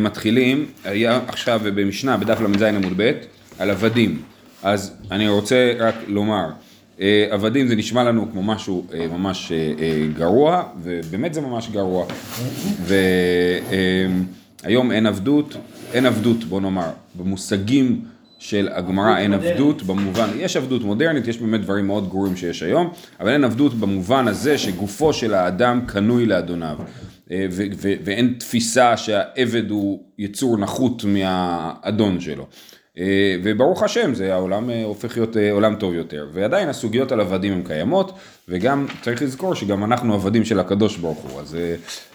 מתחילים, היה עכשיו במשנה בדף ל"ז עמוד ב' על עבדים, אז אני רוצה רק לומר, עבדים זה נשמע לנו כמו משהו ממש גרוע, ובאמת זה ממש גרוע, והיום אין עבדות, אין עבדות בוא נאמר, במושגים של הגמרא אין עבדות, במובן, יש עבדות מודרנית, יש באמת דברים מאוד גרועים שיש היום, אבל אין עבדות במובן הזה שגופו של האדם קנוי לאדוניו. ואין תפיסה שהעבד הוא יצור נחות מהאדון שלו. וברוך השם זה העולם הופך להיות עולם טוב יותר. ועדיין הסוגיות על עבדים הן קיימות, וגם צריך לזכור שגם אנחנו עבדים של הקדוש ברוך הוא. אז,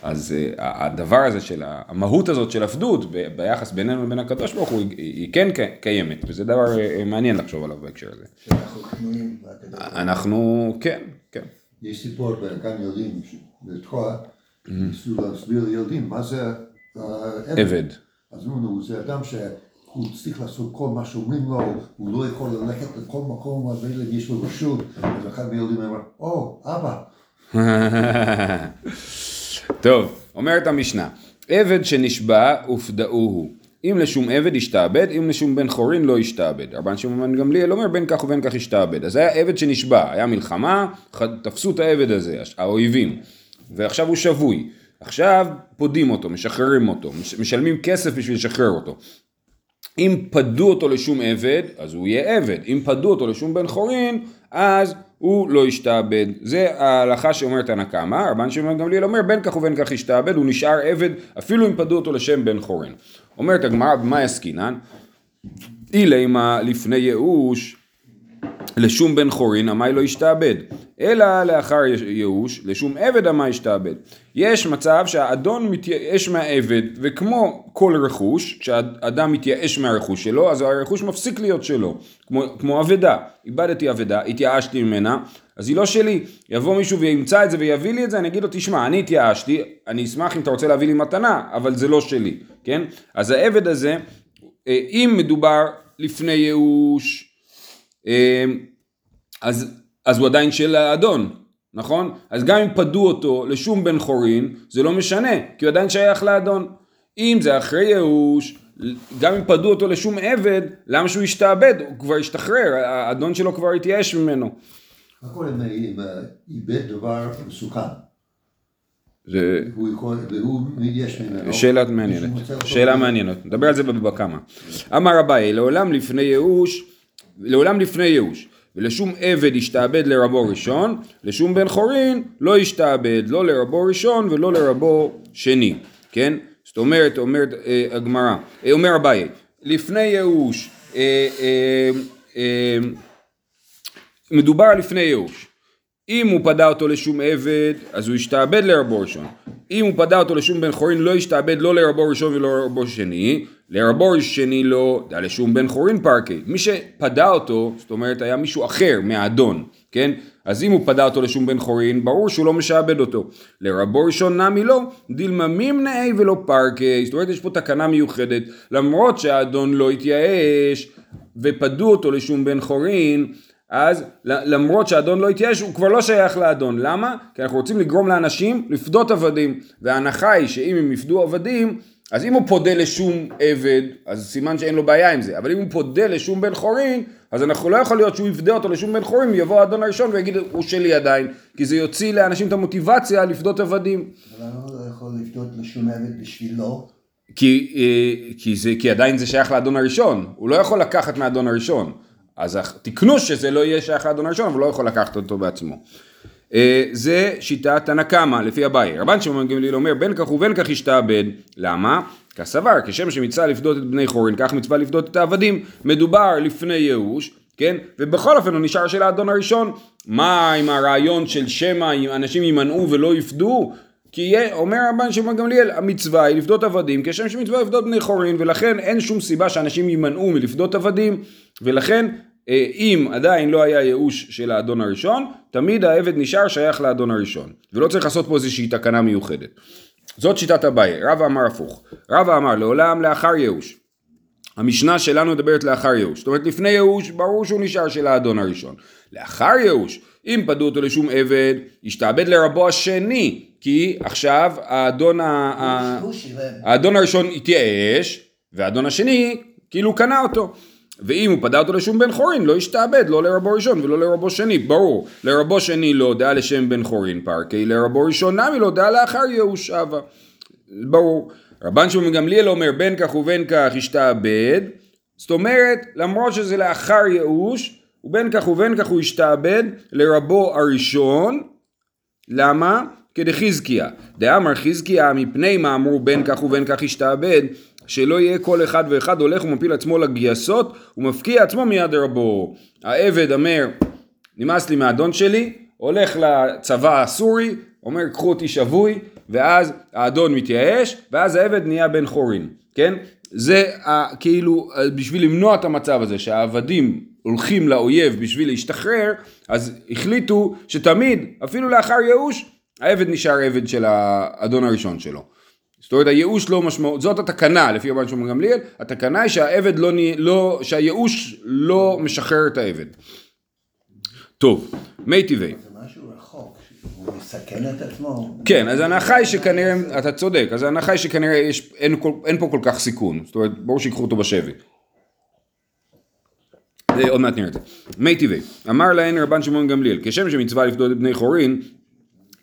אז הדבר הזה של המהות הזאת של עבדות ביחס בינינו לבין הקדוש ברוך הוא היא כן קיימת, וזה דבר מעניין לחשוב עליו בהקשר הזה. אנחנו, כן, כן. יש סיפור בגן ילדים בתקוע. ניסו להסביר לילדים מה זה עבד. אז אמרו, זה אדם שהוא צריך לעשות כל מה שאומרים לו, הוא לא יכול ללכת לכל מקום, אז אלא יש לו רשות, אז אחד מהילדים אמר, או, אבא. טוב, אומרת המשנה, עבד שנשבע ופדאוהו. אם לשום עבד ישתעבד, אם לשום בן חורין לא ישתעבד. רבן שמעון גמליאל אומר בין כך ובין כך ישתעבד. אז היה עבד שנשבע, היה מלחמה, תפסו את העבד הזה, האויבים. ועכשיו הוא שבוי, עכשיו פודים אותו, משחררים אותו, משלמים כסף בשביל לשחרר אותו. אם פדו אותו לשום עבד, אז הוא יהיה עבד, אם פדו אותו לשום בן חורין, אז הוא לא ישתעבד. זה ההלכה שאומרת הנקמה, רבן שמעון גמליאל אומר בין כך ובין כך ישתעבד, הוא נשאר עבד אפילו אם פדו אותו לשם בן חורין. אומרת הגמרא, במה יסקינן? אילימה לפני ייאוש לשום בן חורין עמי לא ישתעבד, אלא לאחר ייאוש לשום עבד עמי ישתעבד. יש מצב שהאדון מתייאש מהעבד, וכמו כל רכוש, כשאדם מתייאש מהרכוש שלו, אז הרכוש מפסיק להיות שלו, כמו, כמו אבדה. איבדתי אבדה, התייאשתי ממנה, אז היא לא שלי. יבוא מישהו וימצא את זה ויביא לי את זה, אני אגיד לו, תשמע, אני התייאשתי, אני אשמח אם אתה רוצה להביא לי מתנה, אבל זה לא שלי, כן? אז העבד הזה, אם מדובר לפני ייאוש, אז, אז הוא עדיין של האדון, נכון? אז גם אם פדו אותו לשום בן חורין, זה לא משנה, כי הוא עדיין שייך לאדון. אם זה אחרי ייאוש, גם אם פדו אותו לשום עבד, למה שהוא ישתעבד? הוא כבר השתחרר, האדון שלו כבר התייאש ממנו. מה קורה אם איבד דבר מסוכן? זה... והוא מתייאש ממנו. שאלה מעניינת, שאלה מעניינת, נדבר על זה בבקמה. אמר אביי, לעולם לפני ייאוש, לעולם לפני ייאוש. ולשום עבד ישתעבד לרבו ראשון, לשום בן חורין לא ישתעבד, לא לרבו ראשון ולא לרבו שני, כן? זאת אומרת, אומרת אה, הגמרא, אה, אומר אביי, לפני ייאוש, אה, אה, אה, מדובר לפני ייאוש, אם הוא פדה אותו לשום עבד, אז הוא ישתעבד לרבו ראשון. אם הוא פדה אותו לשום בן חורין, לא ישתעבד לא לרבו ראשון ולא לרבו שני. לרבו שני לא, דע לשום בן חורין פרקי. מי שפדה אותו, זאת אומרת היה מישהו אחר מהאדון, כן? אז אם הוא פדה אותו לשום בן חורין, ברור שהוא לא משעבד אותו. לרבו ראשון נמי לא, דילמה מימנעי ולא פרקי. זאת אומרת יש פה תקנה מיוחדת, למרות שהאדון לא התייאש ופדו אותו לשום בן חורין, אז למרות שהאדון לא התייאש הוא כבר לא שייך לאדון, למה? כי אנחנו רוצים לגרום לאנשים לפדות עבדים, וההנחה היא שאם הם יפדו עבדים, אז אם הוא פודה לשום עבד, אז סימן שאין לו בעיה עם זה, אבל אם הוא פודה לשום בן חורין, אז אנחנו לא יכול להיות שהוא יפדה אותו לשום בן חורין, יבוא האדון הראשון ויגיד הוא שלי עדיין, כי זה יוציא לאנשים את המוטיבציה לפדות עבדים. אבל למה לא יכול לפדות לשום עבד בשבילו? כי, כי, זה, כי עדיין זה שייך לאדון הראשון, הוא לא יכול לקחת מהאדון הראשון. אז תקנו שזה לא יהיה שייך לאדון הראשון, אבל לא יכול לקחת אותו בעצמו. זה שיטת הנקמה, לפי אביי. רבן שמעון גמליאל אומר, בין כך ובין כך ישתעבד. למה? כסבר, כשם שמצווה לפדות את בני חורין, כך מצווה לפדות את העבדים. מדובר לפני ייאוש, כן? ובכל אופן הוא נשאר של האדון הראשון. מה עם הרעיון של שמא אנשים יימנעו ולא יפדו? כי אומר רבן שמעון גמליאל, המצווה היא לפדות עבדים, כשם שמצווה לפדות בני חורין, ולכן אין שום סיבה שאנשים יימנעו מלפדות עבדים, ולכן אם עדיין לא היה ייאוש של האדון הראשון, תמיד העבד נשאר שייך לאדון הראשון. ולא צריך לעשות פה איזושהי תקנה מיוחדת. זאת שיטת אביי, רבא אמר הפוך. רבא אמר לעולם לאחר ייאוש. המשנה שלנו מדברת לאחר ייאוש. זאת אומרת לפני ייאוש ברור שהוא נשאר של האדון הראשון. לאחר ייאוש, אם פדו אותו לשום עבד, ישתעבד לרבו השני. כי עכשיו האדון, ה-. האדון הראשון התייאש, והאדון השני כאילו קנה אותו. ואם הוא פדה אותו לשום בן חורין, לא ישתעבד, לא לרבו ראשון ולא לרבו שני, ברור. לרבו שני לא דעה לשם בן חורין פרקי, לרבו ראשון נמי לא דעה לאחר ייאוש אבה. ברור. רבן שמעון גמליאל אומר בין כך ובין כך ישתעבד, זאת אומרת, למרות שזה לאחר ייאוש, ובין כך ובין כך הוא ישתעבד לרבו הראשון, למה? כדחזקיה. דאמר חזקיה מפני מה אמרו בין כך ובין כך ישתעבד, שלא יהיה כל אחד ואחד הולך ומפיל עצמו לגייסות ומפקיע עצמו מיד רבו. העבד אומר, נמאס לי מהאדון שלי, הולך לצבא הסורי, אומר קחו אותי שבוי, ואז האדון מתייאש, ואז העבד נהיה בן חורין, כן? זה ה- כאילו בשביל למנוע את המצב הזה שהעבדים הולכים לאויב בשביל להשתחרר, אז החליטו שתמיד, אפילו לאחר ייאוש, העבד נשאר עבד של האדון הראשון שלו. זאת אומרת הייאוש לא משמעות, זאת התקנה לפי רבן שמעון גמליאל, התקנה היא שהעבד לא, לא, שהייאוש לא משחרר את העבד. טוב, מי טבעי. זה משהו רחוק, הוא מסכן את עצמו. כן, אז ההנחה היא שכנראה, אתה צודק, אז ההנחה היא שכנראה יש, אין, אין פה כל כך סיכון, זאת אומרת, ברור שיקחו אותו בשבי. עוד מעט נראה את זה. מי טבעי, אמר להן רבן שמעון גמליאל, כשם שמצווה לפדות את בני חורין,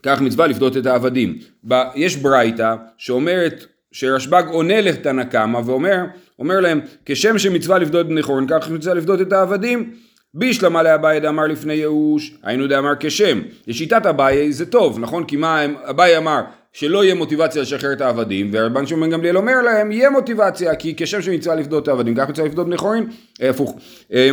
כך מצווה לפדות את העבדים. ב- יש ברייתא שאומרת, שרשב"ג עונה לתנא קמא ואומר, אומר להם, כשם שמצווה לפדות את בני חורין, כך מצווה לפדות את העבדים. בישלמה לאביי דאמר לפני ייאוש, היינו דאמר כשם. לשיטת אביי זה טוב, נכון? כי מה אביי אמר? שלא יהיה מוטיבציה לשחרר את העבדים, ורבן שמעון גמליאל אומר להם, יהיה מוטיבציה, כי כשם שמצווה לפדות את העבדים, כך מצווה לפדות בני חורין, הפוך. אה,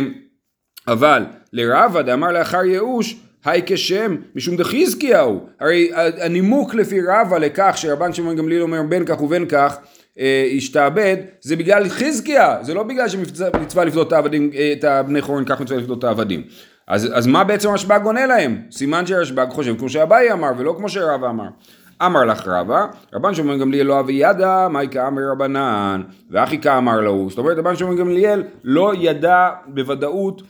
אבל לרבא דאמר לאחר ייאוש, היי כשם משום דחזקיהו. הרי הנימוק לפי רבא לכך שרבן שמעון גמליאל אומר בין כך ובין כך אה, השתעבד, זה בגלל חזקיה, זה לא בגלל שמצווה לפדות את אה, את הבני חורין, כך מצווה לפדות את העבדים. אז, אז מה בעצם רשב"ג עונה להם? סימן שרשב"ג חושב כמו שאביי אמר ולא כמו שרבא אמר. אמר לך רבא, רבן שמעון גמליאל לא אבי ידע, מאי כאמר רבנן, ואחי כאמר לו. זאת אומרת, רבן שמעון גמליאל לא ידע בוודאות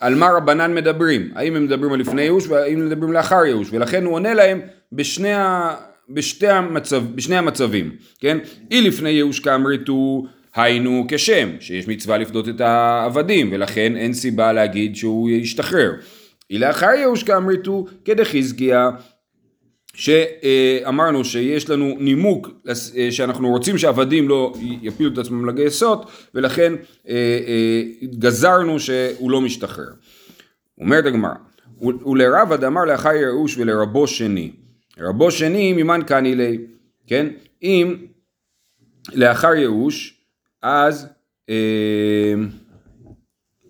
על מה רבנן מדברים, האם הם מדברים על לפני ייאוש והאם הם מדברים לאחר ייאוש, ולכן הוא עונה להם בשני, ה... בשתי המצב... בשני המצבים, כן? אי לפני ייאוש כאמריתו, היינו כשם, שיש מצווה לפדות את העבדים, ולכן אין סיבה להגיד שהוא ישתחרר. אי לאחר ייאוש כאמריתו, כדחזקיה, שאמרנו שיש לנו נימוק אה, שאנחנו רוצים שעבדים לא יפילו את עצמם לגייסות ולכן אה, אה, גזרנו שהוא לא משתחרר. אומרת הגמרא, ולרבא דאמר לאחר ייאוש ולרבו שני. רבו שני ממן קני לי, כן? אם לאחר ייאוש אז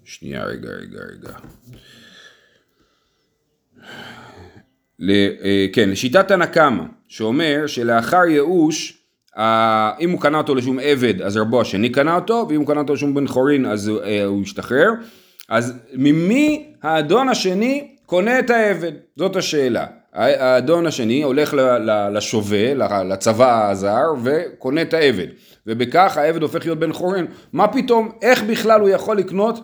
שנייה רגע רגע רגע ל, אה, כן, לשיטת תנא קמא, שאומר שלאחר ייאוש, אם הוא קנה אותו לשום עבד, אז רבו השני קנה אותו, ואם הוא קנה אותו לשום בן חורין, אז אה, הוא ישתחרר. אז ממי האדון השני קונה את העבד? זאת השאלה. האדון השני הולך לשווה, לצבא הזר, וקונה את העבד. ובכך העבד הופך להיות בן חורין. מה פתאום, איך בכלל הוא יכול לקנות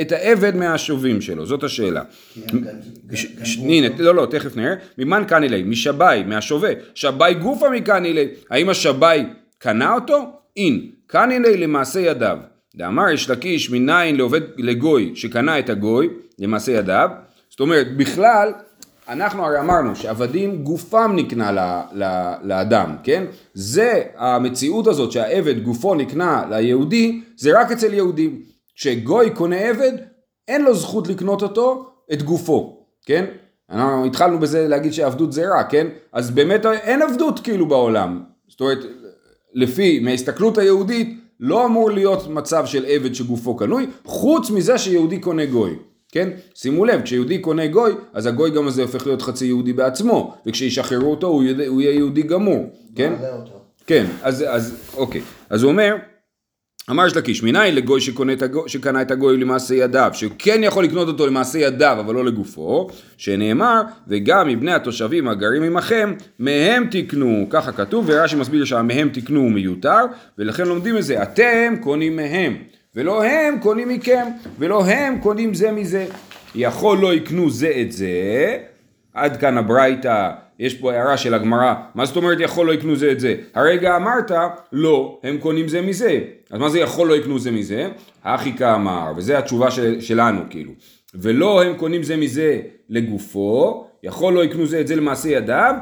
את העבד מהשובים שלו? זאת השאלה. ש- הנה, לא, לא, תכף נראה. ממן קני לי? משבי, מהשווה. שבי גופה מקני לי. האם השבי קנה אותו? אין. קני לי למעשה ידיו. דאמר יש לקיש מניין לעובד לגוי שקנה את הגוי, למעשה ידיו. זאת אומרת, בכלל, אנחנו הרי אמרנו שעבדים גופם נקנה ל, ל, לאדם, כן? זה המציאות הזאת שהעבד גופו נקנה ליהודי, זה רק אצל יהודים. כשגוי קונה עבד, אין לו זכות לקנות אותו, את גופו, כן? אנחנו התחלנו בזה להגיד שעבדות זה רע, כן? אז באמת אין עבדות כאילו בעולם. זאת אומרת, לפי, מההסתכלות היהודית, לא אמור להיות מצב של עבד שגופו קנוי, חוץ מזה שיהודי קונה גוי. כן? שימו לב, כשיהודי קונה גוי, אז הגוי גם הזה הופך להיות חצי יהודי בעצמו, וכשישחררו אותו הוא, יהיה יהודי גמור, כן? כן, אז, אז אוקיי. אז הוא אומר, אמר יש לקיש, מניין לגוי שקנה את הגוי למעשה ידיו, שכן יכול לקנות אותו למעשה ידיו, אבל לא לגופו, שנאמר, וגם מבני התושבים הגרים עמכם, מהם תקנו, ככה כתוב, ורש"י מסביר שהמהם תקנו הוא מיותר, ולכן לומדים את זה, אתם קונים מהם, ולא הם קונים מכם, ולא הם קונים זה מזה. יכול לא יקנו זה את זה, עד כאן הברייתא, יש פה הערה של הגמרא, מה זאת אומרת יכול לא יקנו זה את זה? הרגע אמרת, לא, הם קונים זה מזה. אז מה זה יכול לא יקנו זה מזה? הכי כאמר, וזו התשובה של, שלנו כאילו. ולא הם קונים זה מזה לגופו, יכול לא יקנו זה את זה למעשה ידיו,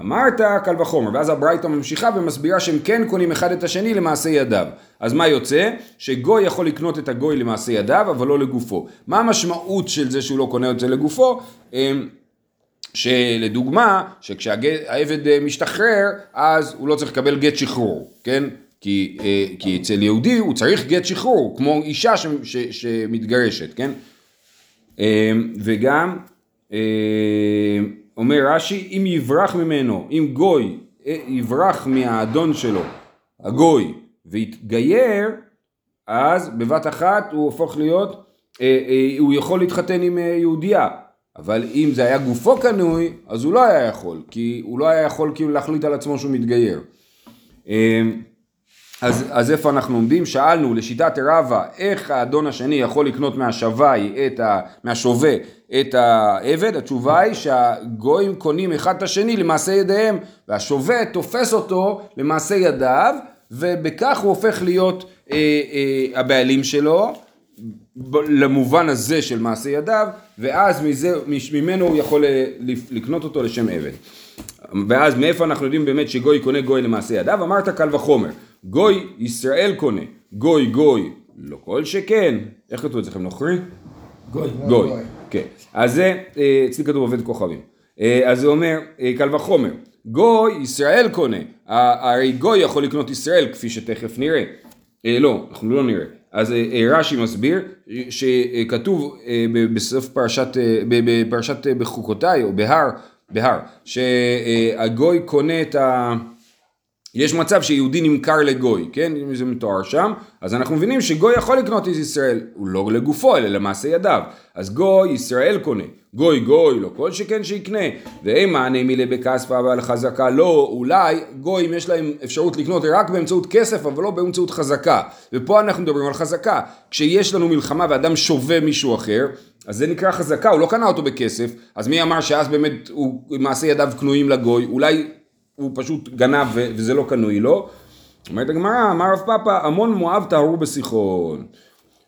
אמרת קל וחומר, ואז הברייתא ממשיכה ומסבירה שהם כן קונים אחד את השני למעשה ידיו. אז מה יוצא? שגוי יכול לקנות את הגוי למעשה ידיו, אבל לא לגופו. מה המשמעות של זה שהוא לא קונה את זה לגופו? שלדוגמה, שכשהעבד אה, משתחרר, אז הוא לא צריך לקבל גט שחרור, כן? כי, אה, כי אצל יהודי הוא צריך גט שחרור, כמו אישה ש, ש, שמתגרשת, כן? אמ, וגם אמ, אומר רש"י, אם יברח ממנו, אם גוי אה, יברח מהאדון שלו, הגוי, ויתגייר, אז בבת אחת הוא הופך להיות, הוא יכול להתחתן עם יהודייה. אבל אם זה היה גופו קנוי, אז הוא לא היה יכול, כי הוא לא היה יכול כאילו להחליט על עצמו שהוא מתגייר. אמ, אז, אז איפה אנחנו עומדים? שאלנו לשיטת רבא איך האדון השני יכול לקנות מהשווי, את ה, מהשווה את העבד, התשובה היא שהגויים קונים אחד את השני למעשה ידיהם והשווה תופס אותו למעשה ידיו ובכך הוא הופך להיות אה, אה, הבעלים שלו למובן הזה של מעשה ידיו, ואז מזה, ממנו הוא יכול אה, לקנות אותו לשם עבד. ואז מאיפה אנחנו יודעים באמת שגוי קונה גוי למעשה ידיו? אמרת קל וחומר. גוי ישראל קונה, גוי גוי לא כל שכן. איך כתוב אצלכם נוכרי? גוי. גוי, כן. אז זה, אה, אצלי כתוב עובד כוכבים. אה, אז זה אומר קל וחומר. גוי ישראל קונה. הרי גוי יכול לקנות ישראל כפי שתכף נראה. לא, אנחנו לא נראה. אז אה, אה, רש"י מסביר שכתוב אה, בסוף פרשת, בפרשת בחוקותיי או בהר, בהר, שהגוי קונה את ה... יש מצב שיהודי נמכר לגוי, כן? אם זה מתואר שם, אז אנחנו מבינים שגוי יכול לקנות את ישראל, הוא לא לגופו, אלא למעשה ידיו. אז גוי, ישראל קונה. גוי גוי, לא כל שכן שיקנה. ואין מענה מילי בכספה אבל חזקה, לא, אולי גויים יש להם אפשרות לקנות רק באמצעות כסף, אבל לא באמצעות חזקה. ופה אנחנו מדברים על חזקה. כשיש לנו מלחמה ואדם שובה מישהו אחר, אז זה נקרא חזקה, הוא לא קנה אותו בכסף, אז מי אמר שאז באמת הוא מעשה ידיו קנויים לגוי, אולי הוא פשוט גנב וזה לא קנוי לו. אומרת הגמרא, אמר רב פאפא, המון מואב טהרו בסיחון.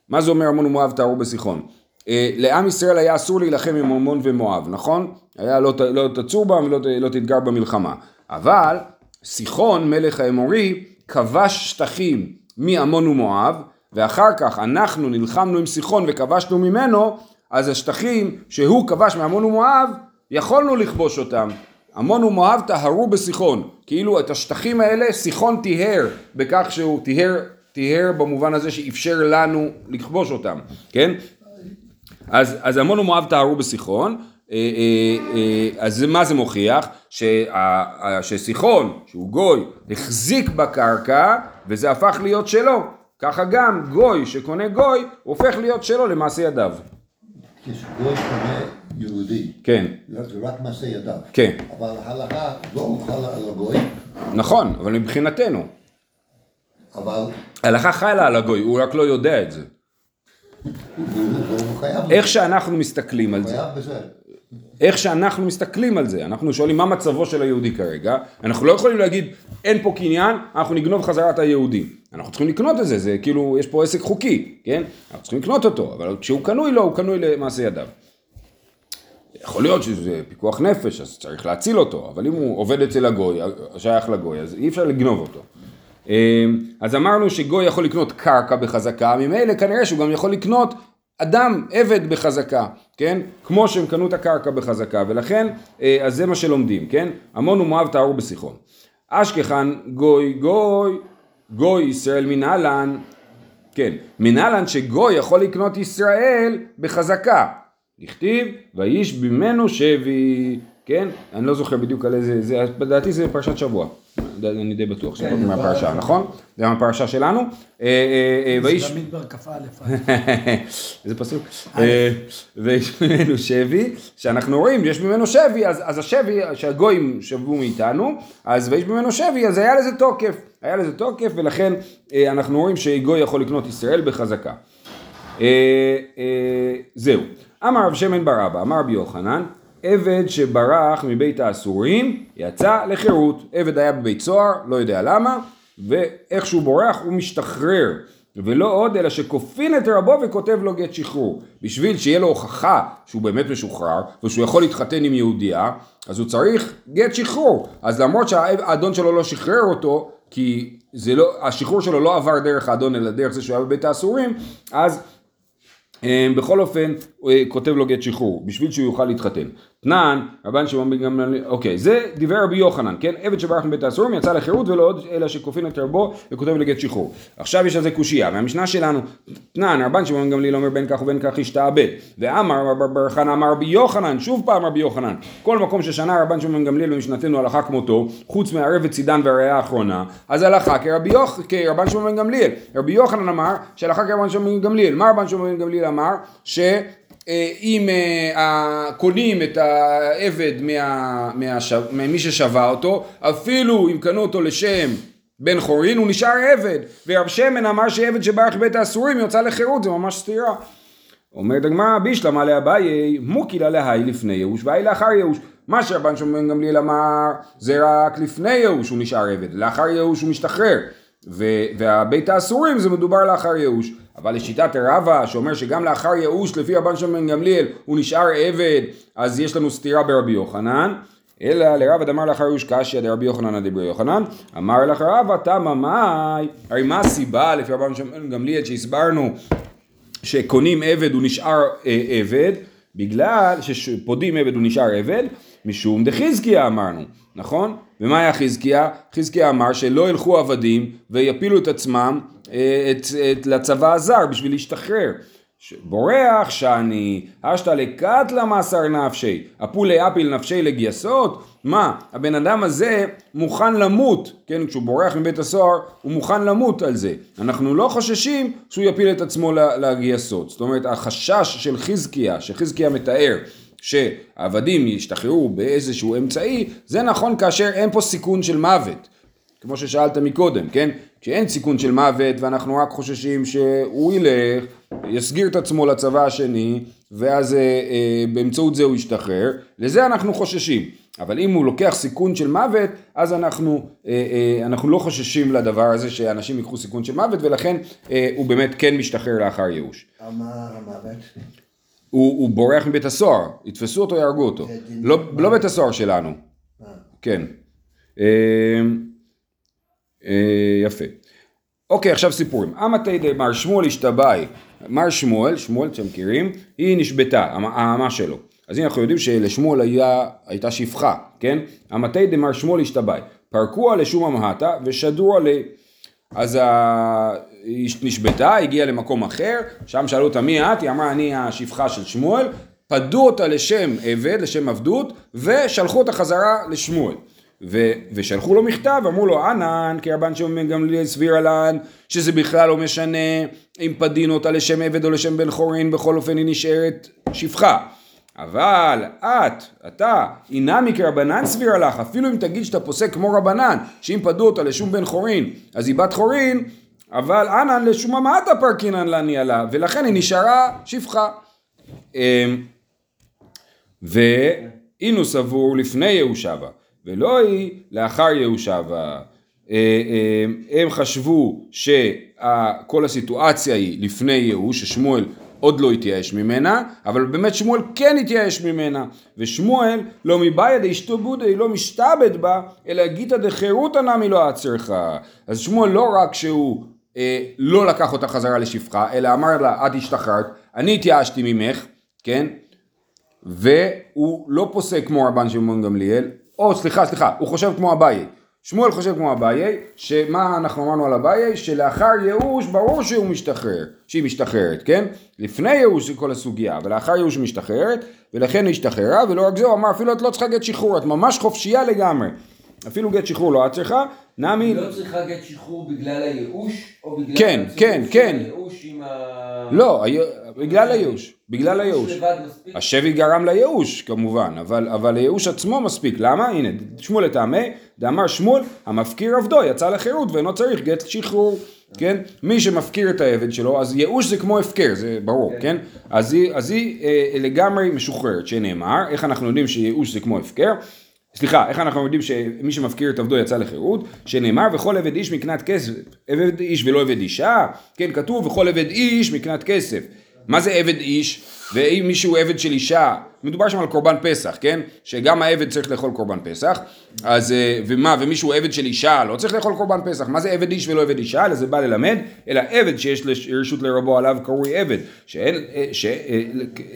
מה זה אומר המון מואב טהרו בסיחון? אה, לעם ישראל היה אסור להילחם עם עמון ומואב, נכון? היה לא, לא תצור בם ולא לא תתגר במלחמה. אבל סיחון, מלך האמורי, כבש שטחים מעמון ומואב, ואחר כך אנחנו נלחמנו עם סיחון וכבשנו ממנו, אז השטחים שהוא כבש מעמון ומואב, יכולנו לכבוש אותם. עמון ומואב טהרו בסיחון, כאילו את השטחים האלה סיחון טיהר בכך שהוא טיהר, טיהר במובן הזה שאפשר לנו לכבוש אותם, כן? אז, אז עמון ומואב טהרו בסיחון, אה, אה, אה, אז מה זה מוכיח? שסיחון, שהוא גוי, החזיק בקרקע וזה הפך להיות שלו. ככה גם גוי שקונה גוי, הופך להיות שלו למעשה ידיו. כשגוי קונה יהודי, כן. זה רק מעשה ידיו. כן. אבל ההלכה לא חלה על הגוי. נכון, אבל מבחינתנו. אבל... ההלכה חלה על הגוי, הוא רק לא יודע את זה. איך שאנחנו מסתכלים על זה. איך שאנחנו מסתכלים על זה, אנחנו שואלים מה מצבו של היהודי כרגע, אנחנו לא יכולים להגיד אין פה קניין, אנחנו נגנוב חזרה את היהודי. אנחנו צריכים לקנות את זה, זה כאילו, יש פה עסק חוקי, כן? אנחנו צריכים לקנות אותו, אבל כשהוא קנוי לו, הוא קנוי למעשה ידיו. יכול להיות שזה פיקוח נפש, אז צריך להציל אותו, אבל אם הוא עובד אצל הגוי, שייך לגוי, אז אי אפשר לגנוב אותו. אמ, אז אמרנו שגוי יכול לקנות קרקע בחזקה, ממילא כנראה שהוא גם יכול לקנות אדם, עבד בחזקה, כן? כמו שהם קנו את הקרקע בחזקה, ולכן, אה, אז זה מה שלומדים, כן? המון ומואב טהרו בשיחון. אשכחן גוי גוי, גוי ישראל מנהלן, כן, מנהלן שגוי יכול לקנות ישראל בחזקה. הכתיב, ויש ממנו שבי, כן? אני לא זוכר בדיוק על איזה, זה, לדעתי זה פרשת שבוע. אני די בטוח שזה כן, מהפרשה, נכון? זה מהפרשה שלנו. אה, אה, אה, זה במדבר כ"א. איזה פסוק. ויש ממנו שבי, שאנחנו רואים, יש ממנו שבי, אז השבי, שהגויים שבו מאיתנו, אז ויש ממנו שבי, אז היה לזה תוקף. היה לזה תוקף, ולכן אנחנו רואים שגוי יכול לקנות ישראל בחזקה. זהו. אמר רב שמן בר אבא, אמר רבי יוחנן, עבד שברח מבית האסורים יצא לחירות. עבד היה בבית סוהר, לא יודע למה, ואיך שהוא בורח הוא משתחרר. ולא עוד אלא שכופין את רבו וכותב לו גט שחרור. בשביל שיהיה לו הוכחה שהוא באמת משוחרר ושהוא יכול להתחתן עם יהודייה, אז הוא צריך גט שחרור. אז למרות שהאדון שלו לא שחרר אותו, כי זה לא, השחרור שלו לא עבר דרך האדון אלא דרך זה שהוא היה בבית האסורים, אז בכל אופן, אה, כותב לו גט שחרור, בשביל שהוא יוכל להתחתן. תנן, רבן שמעון בן גמליאל, אוקיי, זה דיבר רבי יוחנן, כן? עבד שברח מבית האסורים יצא לחירות ולא עוד אלא שכופין את רבו וכותב לגט שחרור. עכשיו יש על זה קושייה, מהמשנה שלנו, תנן, רבן שמעון בן גמליאל אומר בין כך ובין כך השתעבד. ואמר רבי חנא אמר רבי יוחנן, שוב פעם רבי יוחנן, כל מקום ששנה רבן שמעון בן גמליאל במשנתנו הלכה כמותו, חוץ מערב וצידן והראייה האחרונה, אז הלכה כרבי יוח, כרבן שמעון בן גמליאל. רבי יוחנן אמר שהלכה כרבן שמעון בן גמליאל. מה רבן שמעון בן גמליאל אמר? אה, אם אה, קונים את העבד מה, ממי ששבה אותו, אפילו אם קנו אותו לשם בן חורין, הוא נשאר עבד. ורב שמן אמר שעבד שברח בית האסורים יוצא לחירות, זה ממש סתירה. אומרת הגמרא, בישלמה לאביי, מוקילה להי לפני ייאוש והי לאחר ייאוש. מה שרבן שמעון גמליאל אמר, זה רק לפני ייאוש הוא נשאר עבד, לאחר ייאוש הוא משתחרר. והבית האסורים זה מדובר לאחר ייאוש. אבל לשיטת רבא שאומר שגם לאחר ייאוש לפי רבן שמעון בן גמליאל הוא נשאר עבד אז יש לנו סתירה ברבי יוחנן. אלא לרבא דמר לאחר ייאוש קשיא דרבי יוחנן דברי יוחנן. אמר לך רבא תמה מאי הרי מה הסיבה לפי רבן שמעון בן גמליאל שהסברנו שקונים עבד הוא נשאר אה, עבד? בגלל שפודים עבד הוא נשאר עבד משום דחזקיה אמרנו נכון? ומה היה חזקיה? חזקיה אמר שלא ילכו עבדים ויפילו את עצמם אה, את, את, לצבא הזר בשביל להשתחרר. בורח שאני, אשתא לקטלה מאסר נפשי, אפולי אפיל נפשי לגייסות, מה, הבן אדם הזה מוכן למות, כן, כשהוא בורח מבית הסוהר, הוא מוכן למות על זה. אנחנו לא חוששים שהוא יפיל את עצמו לגייסות. זאת אומרת, החשש של חזקיה, שחזקיה מתאר, שהעבדים ישתחררו באיזשהו אמצעי, זה נכון כאשר אין פה סיכון של מוות. כמו ששאלת מקודם, כן? כשאין סיכון של מוות ואנחנו רק חוששים שהוא ילך, יסגיר את עצמו לצבא השני ואז אה, אה, באמצעות זה הוא ישתחרר, לזה אנחנו חוששים. אבל אם הוא לוקח סיכון של מוות, אז אנחנו, אה, אה, אנחנו לא חוששים לדבר הזה שאנשים ייקחו סיכון של מוות ולכן אה, הוא באמת כן משתחרר לאחר ייאוש. מה המוות? הוא, הוא בורח מבית הסוהר, יתפסו אותו, יהרגו אותו. לא, לא בית הסוהר שלנו. אה. כן. אה, אה, יפה. אוקיי, עכשיו סיפורים. אמתי דמר שמואל השתבאי, מר שמואל, שמואל אתם מכירים, היא נשבתה, האמה שלו. אז הנה אנחנו יודעים שלשמואל היה, הייתה שפחה, כן? אמתי דמר שמואל השתבאי. פרקוה לשום המהתה ושדרו עלי. אז היא נשבתה, הגיעה למקום אחר, שם שאלו אותה מי את? היא אמרה אני השפחה של שמואל, פדו אותה לשם עבד, לשם עבדות, ושלחו אותה חזרה לשמואל. ו- ושלחו לו מכתב, אמרו לו ענן, כי רבן שמעון גמליאל סביר עלן, שזה בכלל לא משנה אם פדין אותה לשם עבד או לשם בן חורין, בכל אופן היא נשארת שפחה. אבל את, אתה, אינמי כרבנן סביר לך, אפילו אם תגיד שאתה פוסק כמו רבנן, שאם פדו אותה לשום בן חורין, אז היא בת חורין, אבל אנן לשום המעטה פרקינן לניאלה, ולכן היא נשארה שפחה. אמ, ואינו סבור לפני יהושבה. ולא היא לאחר יהושע. אה, אה, הם חשבו שכל הסיטואציה היא לפני ייאוש, ששמואל עוד לא התייאש ממנה, אבל באמת שמואל כן התייאש ממנה, ושמואל לא מבעיה דאשתו בודי לא משתעבד בה, אלא גיתא דחירותא נמי לא עצרך. אז שמואל לא רק שהוא אה, לא לקח אותה חזרה לשפחה, אלא אמר לה את השתחררת, אני התייאשתי ממך, כן? והוא לא פוסק כמו רבן שמעון גמליאל, או סליחה, סליחה, הוא חושב כמו אביי. שמואל חושב כמו אביי, שמה אנחנו אמרנו על אביי? שלאחר ייאוש ברור שהוא משתחרר, שהיא משתחררת, כן? לפני ייאוש זה כל הסוגיה, ולאחר ייאוש היא משתחררת, ולכן היא השתחררה, ולא רק זה, הוא אמר אפילו את לא צריכה גט שחרור, את ממש חופשייה לגמרי. אפילו גט שחרור לא את צריכה, נמי... לא צריכה גט שחרור בגלל הייאוש, או בגלל... כן, כן, כן. הייאוש עם ה... לא, בגלל הייאוש, בגלל הייאוש. השבי גרם לייאוש כמובן, אבל, אבל הייאוש עצמו מספיק, למה? הנה, שמואל לטעמי, דאמר שמואל, המפקיר עבדו, יצא לחירות ואינו צריך גט שחרור. כן? מי שמפקיר את העבד שלו, אז ייאוש זה כמו הפקר, זה ברור, כן? אז היא, אז היא אה, לגמרי משוחררת, שנאמר, איך אנחנו יודעים שייאוש זה כמו הפקר? סליחה, איך אנחנו יודעים שמי שמפקיר את עבדו יצא לחירות? שנאמר וכל עבד איש מקנת כסף, עבד איש ולא עבד אישה, כן כתוב וכל עבד איש מקנת כסף. מה זה עבד איש? ואם מישהו עבד של אישה, מדובר שם על קורבן פסח, כן? שגם העבד צריך לאכול קורבן פסח, אז אה, ומה, ומישהו עבד של אישה לא צריך לאכול קורבן פסח, מה זה עבד איש ולא עבד אישה? אלא זה בא ללמד, אלא עבד שיש לרשות לרבו עליו קרוי עבד, שאין, אה, ש, אה,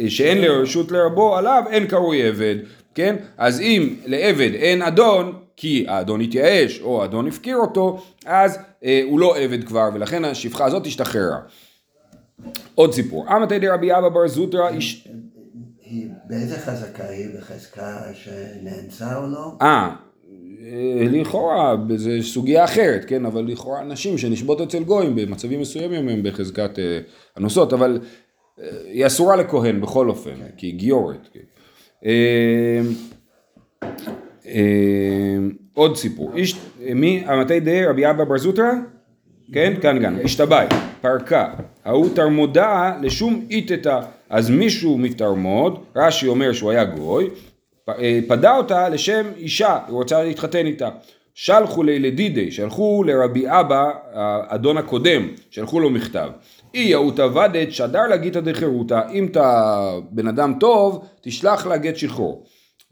שאין לרשות לרבו עליו אין קרוי עבד, כן? אז אם לעבד אין אדון, כי האדון התייאש או האדון הפקיר אותו, אז אה, הוא לא עבד כבר, ולכן השפחה הזאת השתחררה. עוד סיפור, אמתי דרבי אבא בר זוטרא איש... באיזה חזקה היא? בחזקה שנאנסה או לא? אה, אה, לכאורה, זו סוגיה אחרת, כן, אבל לכאורה נשים שנשבות אצל גויים במצבים מסוימים הם בחזקת אה, הנוסעות, אבל אה, היא אסורה לכהן בכל אופן, כי היא גיורת. כן. עוד סיפור, איש, מי, המתי די רבי אבא בר זוטרא? כן, כאן גם, השתבאי, פרקה, ההוא תרמודה לשום איתתה, אז מישהו מתרמוד, רש"י אומר שהוא היה גוי, פדה אותה לשם אישה, הוא רוצה להתחתן איתה. שלחו לילדידי, שלחו לרבי אבא, האדון הקודם, שלחו לו מכתב. אי יאות עבדת שדר לה גיתא דחירותא, אם אתה בן אדם טוב, תשלח לה גט שחרור.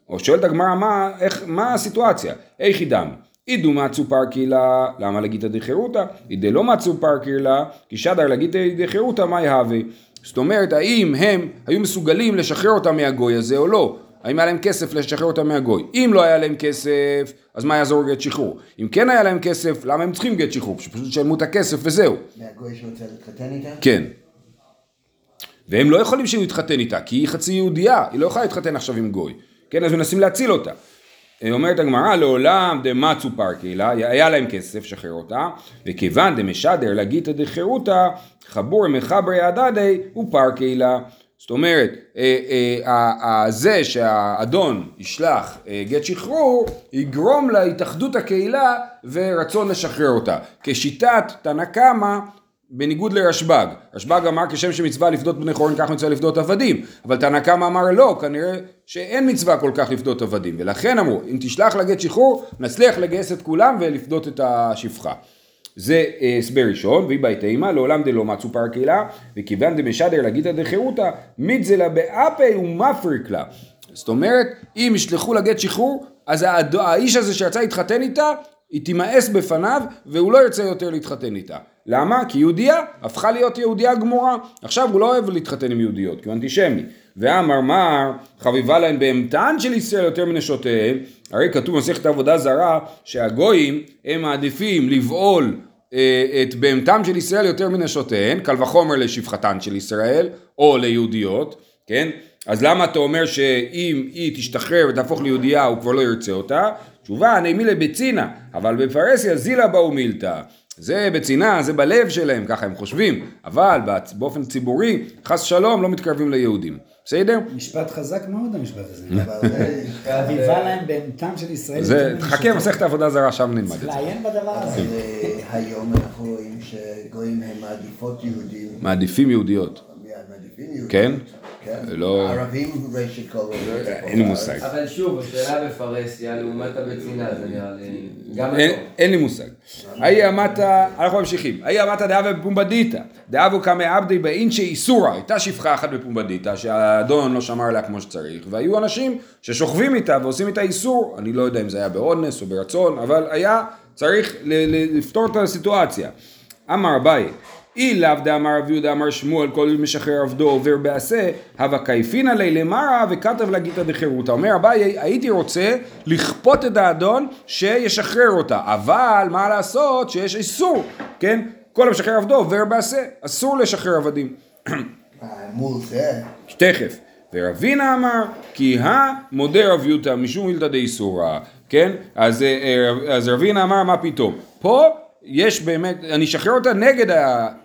או שואלת הגמרא, מה, מה הסיטואציה? איך ידם? אידו מצו פרקי לה, למה לגיתא דחירותא? אידא לא מצו פרקי לה, כי שדר לגיתא דחירותא מה יהווה? זאת אומרת, האם הם היו מסוגלים לשחרר אותה מהגוי הזה או לא? האם היה להם כסף לשחרר אותה מהגוי? אם לא היה להם כסף, אז מה יעזור גט שחרור? אם כן היה להם כסף, למה הם צריכים גט שחרור? שפשוט ישלמו את הכסף וזהו. מהגוי שרוצה להתחתן איתה? כן. והם לא יכולים שהוא יתחתן איתה, כי היא חצי יהודייה, היא לא יכולה להתחתן עכשיו עם גוי. כן, אז מנסים להציל אותה. אומרת הגמרא, לעולם דמצו פרקי לה, היה להם כסף, שחרר אותה, וכיוון דמשדר לגיתא דחירותא, חבור מחברי הדדי ופרקי לה. זאת אומרת, אה, אה, זה שהאדון ישלח אה, גט שחרור, יגרום להתאחדות הקהילה ורצון לשחרר אותה. כשיטת תנא קמא, בניגוד לרשב"ג, רשב"ג אמר כשם שמצווה לפדות בני חורין כך מצווה לפדות עבדים, אבל תנא קמא אמר לא, כנראה שאין מצווה כל כך לפדות עבדים, ולכן אמרו, אם תשלח לגט שחרור, נצליח לגייס את כולם ולפדות את השפחה. זה אה, הסבר ראשון, והיא באי תימא, לעולם דלא מצאו פרקילה, וכיוון דמשדר לגיתא דחירותא, מיתזלה באפי ומפריק לה. זאת אומרת, אם ישלחו לגט שחרור, אז האיש הזה שרצה להתחתן איתה, היא תימאס בפניו, והוא לא ירצה יותר להתחתן איתה. למה? כי יהודייה הפכה להיות יהודייה גמורה. עכשיו הוא לא אוהב להתחתן עם יהודיות, כי הוא אנטישמי. ואמר מר, חביבה להם בהמתן של ישראל יותר מנשותיהם, הרי כתוב במסכת עבודה זרה שהגויים הם מעדיפים לבעול אה, את בהמתם של ישראל יותר מנשותיהן, קל וחומר לשפחתן של ישראל, או ליהודיות, כן? אז למה אתה אומר שאם היא תשתחרר ותהפוך ליהודייה הוא כבר לא ירצה אותה? תשובה, נעימי לבצינה, אבל בפרהסיה זילה באו מילתא. זה בצנעה, זה בלב שלהם, ככה הם חושבים, אבל באופן ציבורי, חס שלום, לא מתקרבים ליהודים. בסדר? משפט חזק מאוד המשפט הזה. חביבה להם בהמתם של ישראל. זה, תחכה מסכת עבודה זרה, שם נלמד את זה. לעיין בדבר הזה. אה, היום אנחנו רואים שגויים הם מעדיפות יהודים. מעדיפים יהודיות. מעדיפים יהודים. כן? כן. לא... ערבים ראשית כל אין לי מושג. אבל שוב, השאלה בפרהסיה לעומת הבצינה, זה נראה לי... גם אין, לי מושג. אי אמתא, אנחנו ממשיכים. אי אמתא דאבה בפומבדיתא, דאבו קמא עבדי באינשי איסורא, הייתה שפחה אחת בפומבדיתא שהאדון לא שמר עליה כמו שצריך, והיו אנשים ששוכבים איתה ועושים איתה איסור, אני לא יודע אם זה היה באונס או ברצון, אבל היה צריך לפתור את הסיטואציה. אמר אביי, אי לאו דאמר רב יהודה אמר שמואל כל משחרר עבדו עובר בעשה, הווה קייפינא ליה למרא וכתב לגיתא דחירותא. אומר אביי, הייתי רוצה לכפות את האדון שישחרר אותה, אבל מה לעשות שיש איסור, כן? כל המשחרר עבדו עובר בעשה, אסור לשחרר עבדים. מול זה, תכף. ורבינה אמר, כי המודה רב יהודה משום מילתא דאיסורא, כן? אז, אה, אה, אז רבינה אמר, מה פתאום? פה יש באמת, אני אשחרר אותה נגד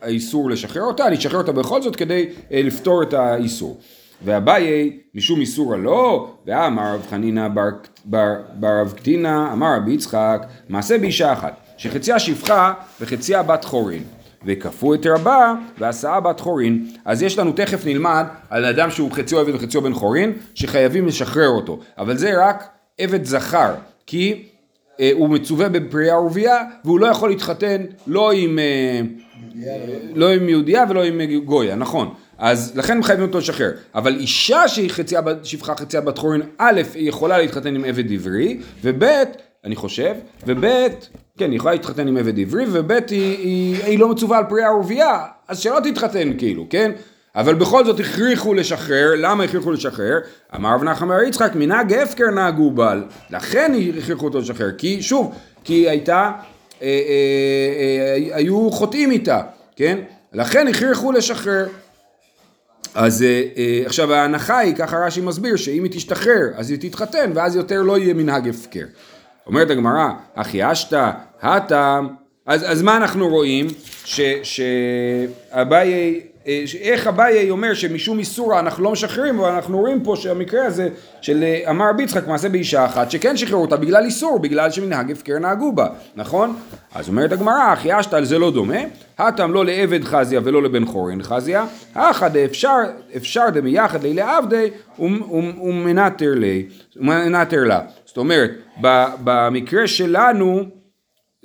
האיסור לשחרר אותה, אני אשחרר אותה בכל זאת כדי אה, לפתור את האיסור. ואביי, משום איסור הלא, ואמר רב חנינא בר, רב קטינא, אמר רבי יצחק, מעשה באישה אחת, שחציה שפחה וחציה בת חורין. וכפו את רבה ועשאה בת חורין. אז יש לנו, תכף נלמד על אדם שהוא חציו עבד וחציו בן חורין, שחייבים לשחרר אותו. אבל זה רק עבד זכר, כי הוא מצווה בפרייה ורבייה, והוא לא יכול להתחתן לא עם, אה, לא עם יהודייה ולא עם גויה, נכון. אז לכן חייבים אותו לשחרר. אבל אישה שהיא חצייה, בת- שפחה חצייה בת חורין, א', היא יכולה להתחתן עם עבד עברי, וב', אני חושב, וב', כן, היא יכולה להתחתן עם עבד עברי, וב', היא, היא, היא לא מצווה על פרייה ורבייה, אז שלא תתחתן כאילו, כן? אבל בכל זאת הכריחו לשחרר, למה הכריחו לשחרר? אמר רב נחמן בר יצחק, מנהג הפקר נהגו בל, לכן הכריחו אותו לשחרר, כי שוב, כי הייתה, אה, אה, אה, היו חוטאים איתה, כן? לכן הכריחו לשחרר. אז אה, אה, עכשיו ההנחה היא, ככה רש"י מסביר, שאם היא תשתחרר אז היא תתחתן ואז יותר לא יהיה מנהג הפקר. אומרת הגמרא, אחי אשתא, הטעם, אז, אז מה אנחנו רואים? שאביי, איך אביי אומר שמשום איסורה אנחנו לא משחררים, אבל אנחנו רואים פה שהמקרה הזה של אה, אמר רבי יצחק מעשה באישה אחת שכן שחררו אותה בגלל איסור, בגלל שמנהג הפקר נהגו בה, נכון? אז אומרת הגמרא, אחי אשתא, זה לא דומה, הטעם לא לעבד חזיה ולא לבן חורין חזיה, אחא דאפשר אפשר דמייחד לי לעבדי ומנתר לי, ומנתר לה. זאת אומרת, במקרה שלנו,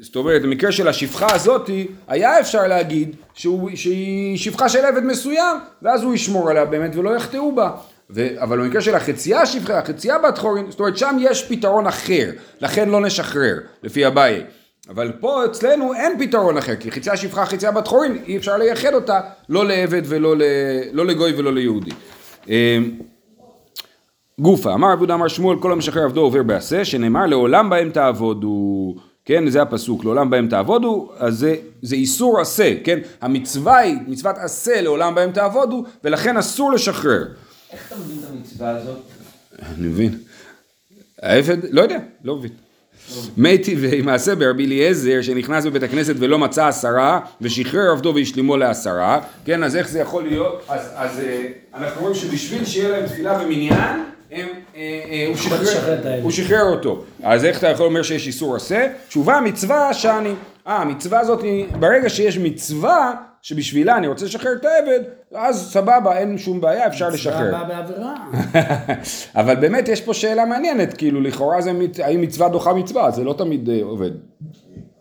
זאת אומרת, במקרה של השפחה הזאתי, היה אפשר להגיד שהוא, שהיא שפחה של עבד מסוים, ואז הוא ישמור עליה באמת ולא יחטאו בה. ו, אבל במקרה של החצייה שפחה, החצייה בת חורין, זאת אומרת, שם יש פתרון אחר, לכן לא נשחרר, לפי אביי. אבל פה אצלנו אין פתרון אחר, כי חצייה שפחה, חצייה בת חורין, אי אפשר לייחד אותה, לא לעבד ולא ל, לא לגוי ולא ליהודי. אמ, גופה, אמר עבודה אמר שמואל כל המשחרר עבדו עובר בעשה, שנאמר לעולם בהם תעבודו, כן, זה הפסוק, לעולם בהם תעבודו, אז זה, זה איסור עשה, כן, המצווה היא מצוות עשה לעולם בהם תעבודו, ולכן אסור לשחרר. איך אתה מבין את המצווה הזאת? אני מבין. העבד, לא יודע, לא מבין. מתי ומעשה ברבי אליעזר שנכנס בבית הכנסת ולא מצא עשרה ושחרר עבדו והשלימו לעשרה כן אז איך זה יכול להיות אז, אז אה, אנחנו רואים שבשביל שיהיה להם תפילה אה, הוא, שחרר, העבד. הוא שחרר אותו אז איך אתה יכול לומר שיש איסור עשה? תשובה מצווה שאני אה המצווה הזאת ברגע שיש מצווה שבשבילה אני רוצה לשחרר את העבד אז סבבה אין שום בעיה אפשר לשחרר בא בעבירה. אבל באמת יש פה שאלה מעניינת, כאילו לכאורה זה, האם מצווה דוחה מצווה, זה לא תמיד אה, עובד.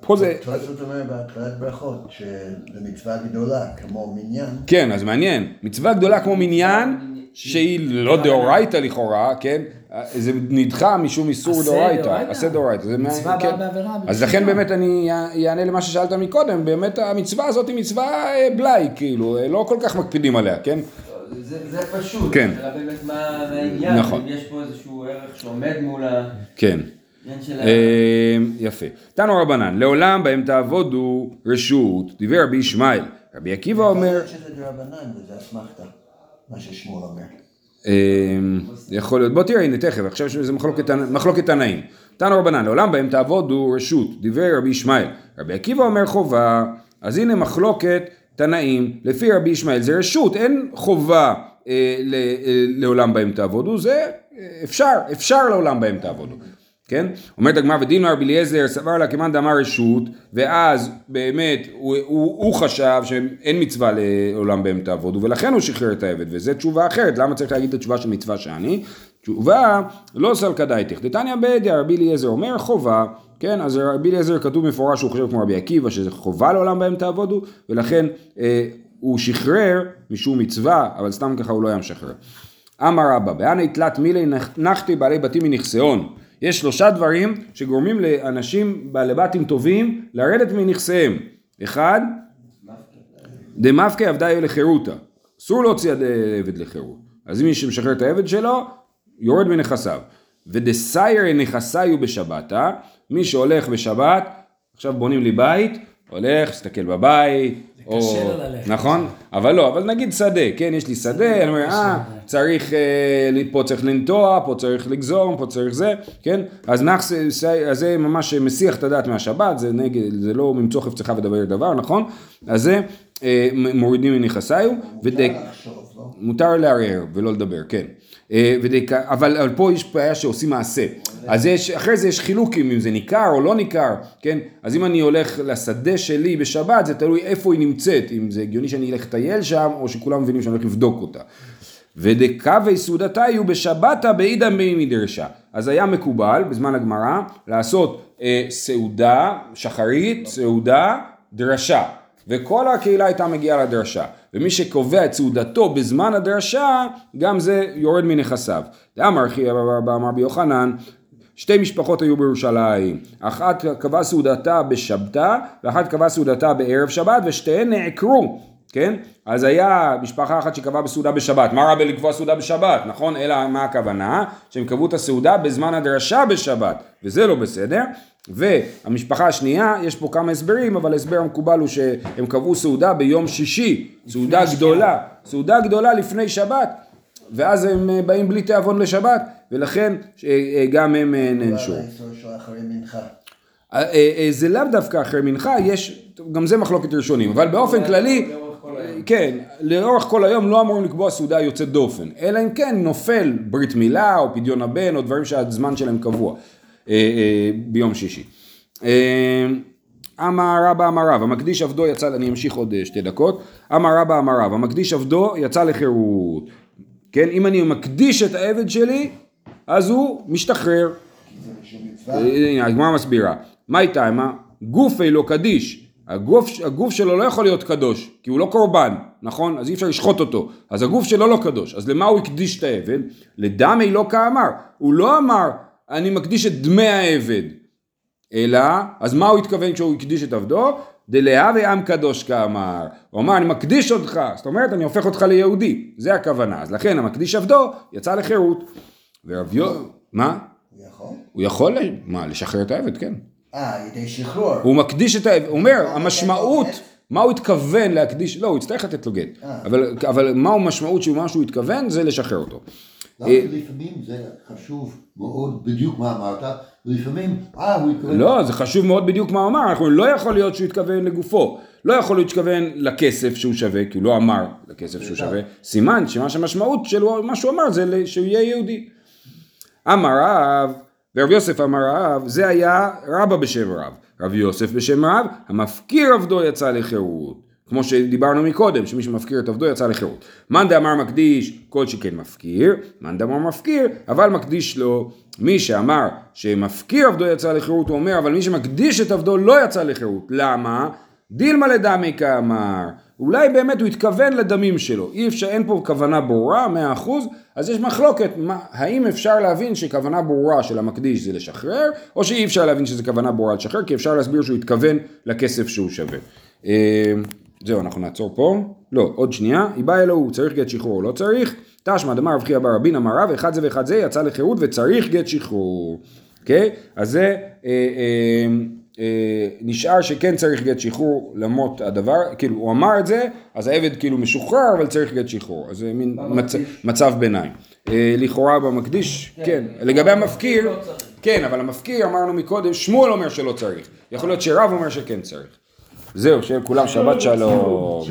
פה זה, תוספות אומר בהתחלת ברכות, שזה מצווה גדולה, כמו מניין. כן, אז מעניין, מצווה גדולה כמו מניין, שהיא לא דאורייתא לכאורה, כן, זה נדחה משום איסור עשה דאורייתא, דאורייתא. עשה דאורייתא, זה מצווה מעניין, באה כן. בעבירה אז. לכן באמת אני אענה למה ששאלת מקודם, באמת המצווה הזאת היא מצווה אה, בלאי, כאילו, אה, לא כל כך מקפידים עליה, כן? זה זה פשוט, כן. אלא באמת מה העניין, נכון. אם יש פה איזשהו ערך שעומד מול העניין כן. של ה... אה, יפה. תנו רבנן, לעולם בהם תעבודו רשות, דיבר רבי ישמעאל. רבי עקיבא אומר, אה, יכול להיות, בוא תראה הנה תכף, עכשיו שזה מחלוקת, מחלוקת תנאים. תנו רבנן, לעולם בהם תעבודו רשות, דיבר רבי ישמעאל. רבי עקיבא אומר חובה, אז הנה מחלוקת תנאים, לפי רבי ישמעאל זה רשות, אין חובה אה, אה, לעולם בהם תעבודו, זה אה, אפשר, אפשר לעולם בהם תעבודו. כן? אומרת הגמרא ודין רבי אליעזר סבר לה כמאן דאמר רשות ואז באמת הוא, הוא, הוא חשב שאין מצווה לעולם בהם תעבודו ולכן הוא שחרר את העבד וזו תשובה אחרת למה צריך להגיד את התשובה של מצווה שאני? תשובה לא סלקא דייתך דתניא בדיא רבי אליעזר אומר חובה כן אז רבי אליעזר כתוב מפורש שהוא חושב כמו רבי עקיבא שזה חובה לעולם בהם תעבודו ולכן אה, הוא שחרר משום מצווה אבל סתם ככה הוא לא היה משחרר אמר רבא, באנה תלת מילי נחתי בעלי בתים מנכסיון. יש שלושה דברים שגורמים לאנשים בעלי בתים טובים לרדת מנכסיהם. אחד, דמפקה עבדה לחירותה. אסור להוציא עד עבד לחירות. אז מי שמשחרר את העבד שלו, יורד מנכסיו. ודסייר נכסיו בשבתה, מי שהולך בשבת, עכשיו בונים לי בית, הולך, מסתכל בבית, או... קשה לו ללכת. נכון? אבל לא, אבל נגיד שדה, כן, יש לי שדה, אני אומר, אה, צריך, אה, פה צריך לנטוע, פה צריך לגזום, פה צריך זה, כן? אז אז זה ממש מסיח את הדעת מהשבת, זה נגד, זה לא ממצוא חפצך ודבר דבר, נכון? אז זה אה, מורידים מנכסיו, ודק... לא? מותר לערער ולא לדבר, כן. אה. אבל, אבל פה יש בעיה שעושים מעשה. אז יש, אחרי זה יש חילוקים אם זה ניכר או לא ניכר, כן? אז אם אני הולך לשדה שלי בשבת, זה תלוי איפה היא נמצאת, אם זה הגיוני שאני אלך לטייל שם, או שכולם מבינים שאני הולך לבדוק אותה. ודקווי סעודתה יהיו בשבתא בעידא בי מדרשה. אז היה מקובל בזמן הגמרא לעשות אה, סעודה, שחרית, סעודה, דרשה. וכל הקהילה הייתה מגיעה לדרשה. ומי שקובע את סעודתו בזמן הדרשה, גם זה יורד מנכסיו. דאמר אחי אמר ביוחנן, שתי משפחות היו בירושלים, אחת קבעה סעודתה בשבתא, ואחת קבעה סעודתה בערב שבת, ושתיהן נעקרו. כן? אז היה משפחה אחת שקבעה בסעודה בשבת, מה רע בלקבוע סעודה בשבת, נכון? אלא מה הכוונה? שהם קבעו את הסעודה בזמן הדרשה בשבת, וזה לא בסדר. והמשפחה השנייה, יש פה כמה הסברים, אבל ההסבר המקובל הוא שהם קבעו סעודה ביום שישי, סעודה גדולה, סעודה גדולה לפני שבת, ואז הם אה, באים בלי תיאבון לשבת, ולכן אה, גם הם אה, נענשו. אה, אה, זה לאו דווקא אחרי מנחה, יש, גם זה מחלוקת ראשונים, אבל באופן כללי. כן, לאורך כל היום לא אמורים לקבוע סעודה יוצאת דופן, אלא אם כן נופל ברית מילה או פדיון הבן או דברים שהזמן שלהם קבוע. אה, אה, ביום שישי. אה, אמר רבא אמר רב, המקדיש עבדו יצא, אני אמשיך עוד אה, שתי דקות, אמר רבא אמר רב, המקדיש עבדו יצא לחירות, כן, אם אני מקדיש את העבד שלי, אז הוא משתחרר. הנה, הגמרא מסבירה. מה איתה, מה? גופי לא קדיש. הגוף, הגוף שלו לא יכול להיות קדוש, כי הוא לא קורבן, נכון? אז אי אפשר לשחוט אותו. אז הגוף שלו לא קדוש. אז למה הוא הקדיש את העבד? לדמי לא כאמר. הוא לא אמר, אני מקדיש את דמי העבד. אלא, אז מה הוא התכוון כשהוא הקדיש את עבדו? דלהווה עם קדוש כאמר. הוא אמר, אני מקדיש אותך. זאת אומרת, אני הופך אותך ליהודי. זה הכוונה. אז לכן המקדיש עבדו יצא לחירות. ורב יו... מה? הוא יכול? הוא יכול, מה, לשחרר את העבד, כן. אה, על ידי שחרור. הוא מקדיש את העבד, הוא אומר, המשמעות, מה הוא התכוון להקדיש, לא, הוא יצטרך לתת לו גט, אה. אבל, אבל מה המשמעות של מה שהוא התכוון, זה לשחרר אותו. למה לפעמים זה חשוב מאוד בדיוק מה אמרת, לפעמים, אה, הוא התכוון... לא, זה חשוב מאוד בדיוק מה אמר, אנחנו לא יכול להיות שהוא התכוון לגופו, לא יכול להיות שהתכוון לכסף שהוא שווה, כי הוא לא אמר לכסף שהוא שווה, סימן שמה שהמשמעות שלו, מה שהוא אמר זה שהוא יהיה יהודי. אמר רב, ורב יוסף אמר רב, זה היה רבא בשם רב. רב יוסף בשם רב, המפקיר עבדו יצא לחירות. כמו שדיברנו מקודם, שמי שמפקיר את עבדו יצא לחירות. מאן דאמר מקדיש, כל שכן מפקיר, מאן דאמר מפקיר, אבל מקדיש לו. מי שאמר שמפקיר עבדו יצא לחירות, הוא אומר, אבל מי שמקדיש את עבדו לא יצא לחירות. למה? דילמה לדמי כאמר. אולי באמת הוא התכוון לדמים שלו. אי אפשר, אין פה כוונה ברורה, מאה אחוז, אז יש מחלוקת, מה, האם אפשר להבין שכוונה ברורה של המקדיש זה לשחרר, או שאי אפשר להבין שזה כוונה ברורה לשחרר, כי אפשר להסביר שהוא התכוון לכסף שהוא שווה. זהו, אנחנו נעצור פה. לא, עוד שנייה. היא באה אלוהו, צריך גט שחרור או לא צריך? תשמע דמר רב חייא בר רבין אמר רב, אחד זה ואחד זה יצא לחירות וצריך גט שחרור. אוקיי? אז זה אה, אה, אה, נשאר שכן צריך גט שחרור למרות הדבר, כאילו הוא אמר את זה, אז העבד כאילו משוחרר אבל צריך גט שחרור. אז זה מין מצ. מצב ביניים. אה, לכאורה במקדיש, כן. לגבי המפקיר, לא. כן, אבל המפקיר אמרנו מקודם, שמואל אומר שלא צריך. יכול להיות שרב אומר שכן צריך. זהו, שיהיה לכולם שבת שלום.